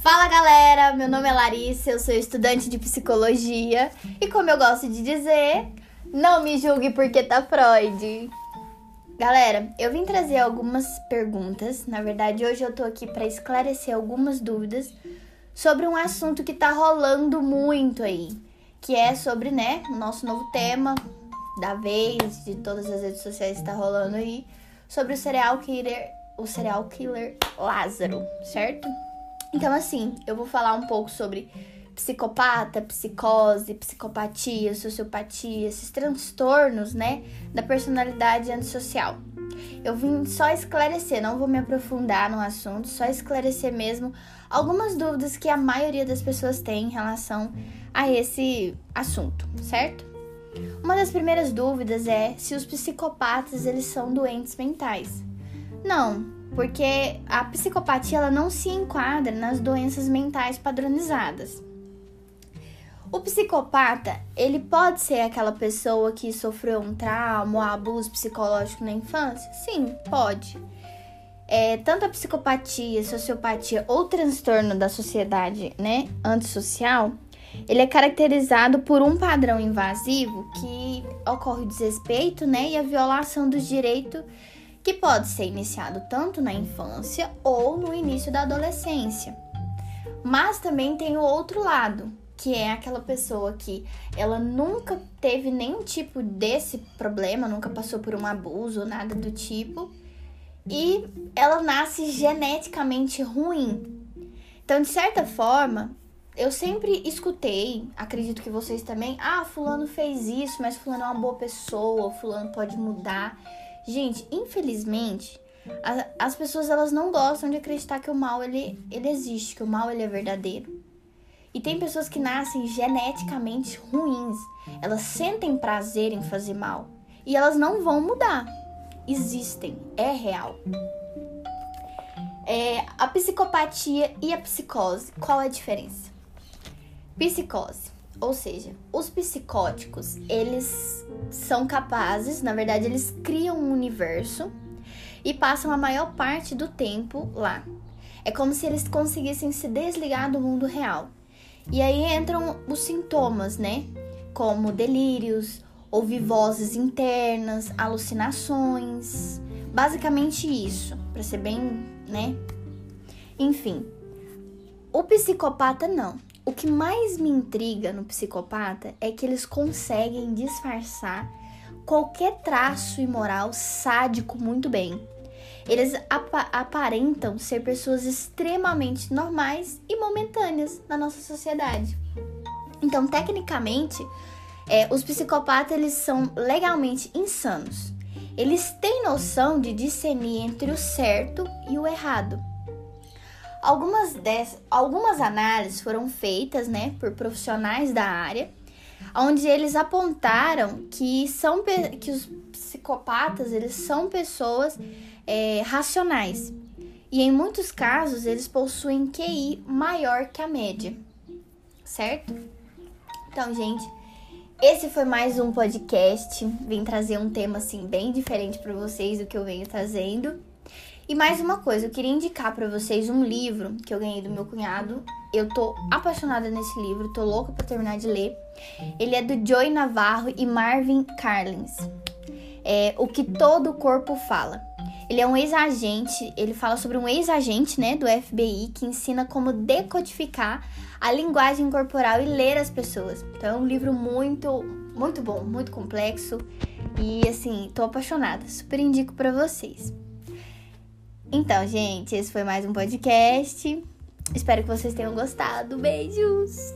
Fala galera, meu nome é Larissa, eu sou estudante de psicologia e como eu gosto de dizer, não me julgue porque tá Freud. Galera, eu vim trazer algumas perguntas. Na verdade, hoje eu tô aqui para esclarecer algumas dúvidas sobre um assunto que tá rolando muito aí, que é sobre, né, o nosso novo tema da vez, de todas as redes sociais que tá rolando aí, sobre o serial killer, o serial killer Lázaro, certo? Então, assim, eu vou falar um pouco sobre psicopata, psicose, psicopatia, sociopatia, esses transtornos, né, da personalidade antissocial. Eu vim só esclarecer, não vou me aprofundar no assunto, só esclarecer mesmo algumas dúvidas que a maioria das pessoas tem em relação a esse assunto, certo? Uma das primeiras dúvidas é se os psicopatas eles são doentes mentais. Não, porque a psicopatia ela não se enquadra nas doenças mentais padronizadas. O psicopata, ele pode ser aquela pessoa que sofreu um trauma ou abuso psicológico na infância? Sim, pode. É, tanto a psicopatia, sociopatia ou transtorno da sociedade, né, antissocial, ele é caracterizado por um padrão invasivo que ocorre o desrespeito, né, e a violação dos direitos que pode ser iniciado tanto na infância ou no início da adolescência. Mas também tem o outro lado, que é aquela pessoa que ela nunca teve nenhum tipo desse problema, nunca passou por um abuso nada do tipo, e ela nasce geneticamente ruim. Então, de certa forma, eu sempre escutei, acredito que vocês também, ah, fulano fez isso, mas fulano é uma boa pessoa, fulano pode mudar. Gente, infelizmente, a, as pessoas elas não gostam de acreditar que o mal ele, ele existe, que o mal ele é verdadeiro. E tem pessoas que nascem geneticamente ruins. Elas sentem prazer em fazer mal e elas não vão mudar. Existem, é real. É, a psicopatia e a psicose, qual é a diferença? Psicose ou seja, os psicóticos, eles são capazes, na verdade, eles criam um universo e passam a maior parte do tempo lá. É como se eles conseguissem se desligar do mundo real. E aí entram os sintomas, né? Como delírios, ouvir vozes internas, alucinações. Basicamente isso, para ser bem, né? Enfim, o psicopata não. O que mais me intriga no psicopata é que eles conseguem disfarçar qualquer traço imoral sádico muito bem. Eles ap aparentam ser pessoas extremamente normais e momentâneas na nossa sociedade. Então, tecnicamente, é, os psicopatas eles são legalmente insanos. Eles têm noção de discernir entre o certo e o errado. Algumas, algumas análises foram feitas né, por profissionais da área, onde eles apontaram que, são, que os psicopatas eles são pessoas é, racionais. E em muitos casos eles possuem QI maior que a média. Certo? Então, gente, esse foi mais um podcast. Vim trazer um tema assim bem diferente para vocês do que eu venho trazendo. E mais uma coisa, eu queria indicar para vocês um livro que eu ganhei do meu cunhado. Eu tô apaixonada nesse livro, tô louca para terminar de ler. Ele é do Joy Navarro e Marvin Carlins. É O que todo corpo fala. Ele é um ex-agente, ele fala sobre um ex-agente, né, do FBI que ensina como decodificar a linguagem corporal e ler as pessoas. Então é um livro muito, muito bom, muito complexo e assim, tô apaixonada. Super indico para vocês. Então, gente, esse foi mais um podcast. Espero que vocês tenham gostado. Beijos!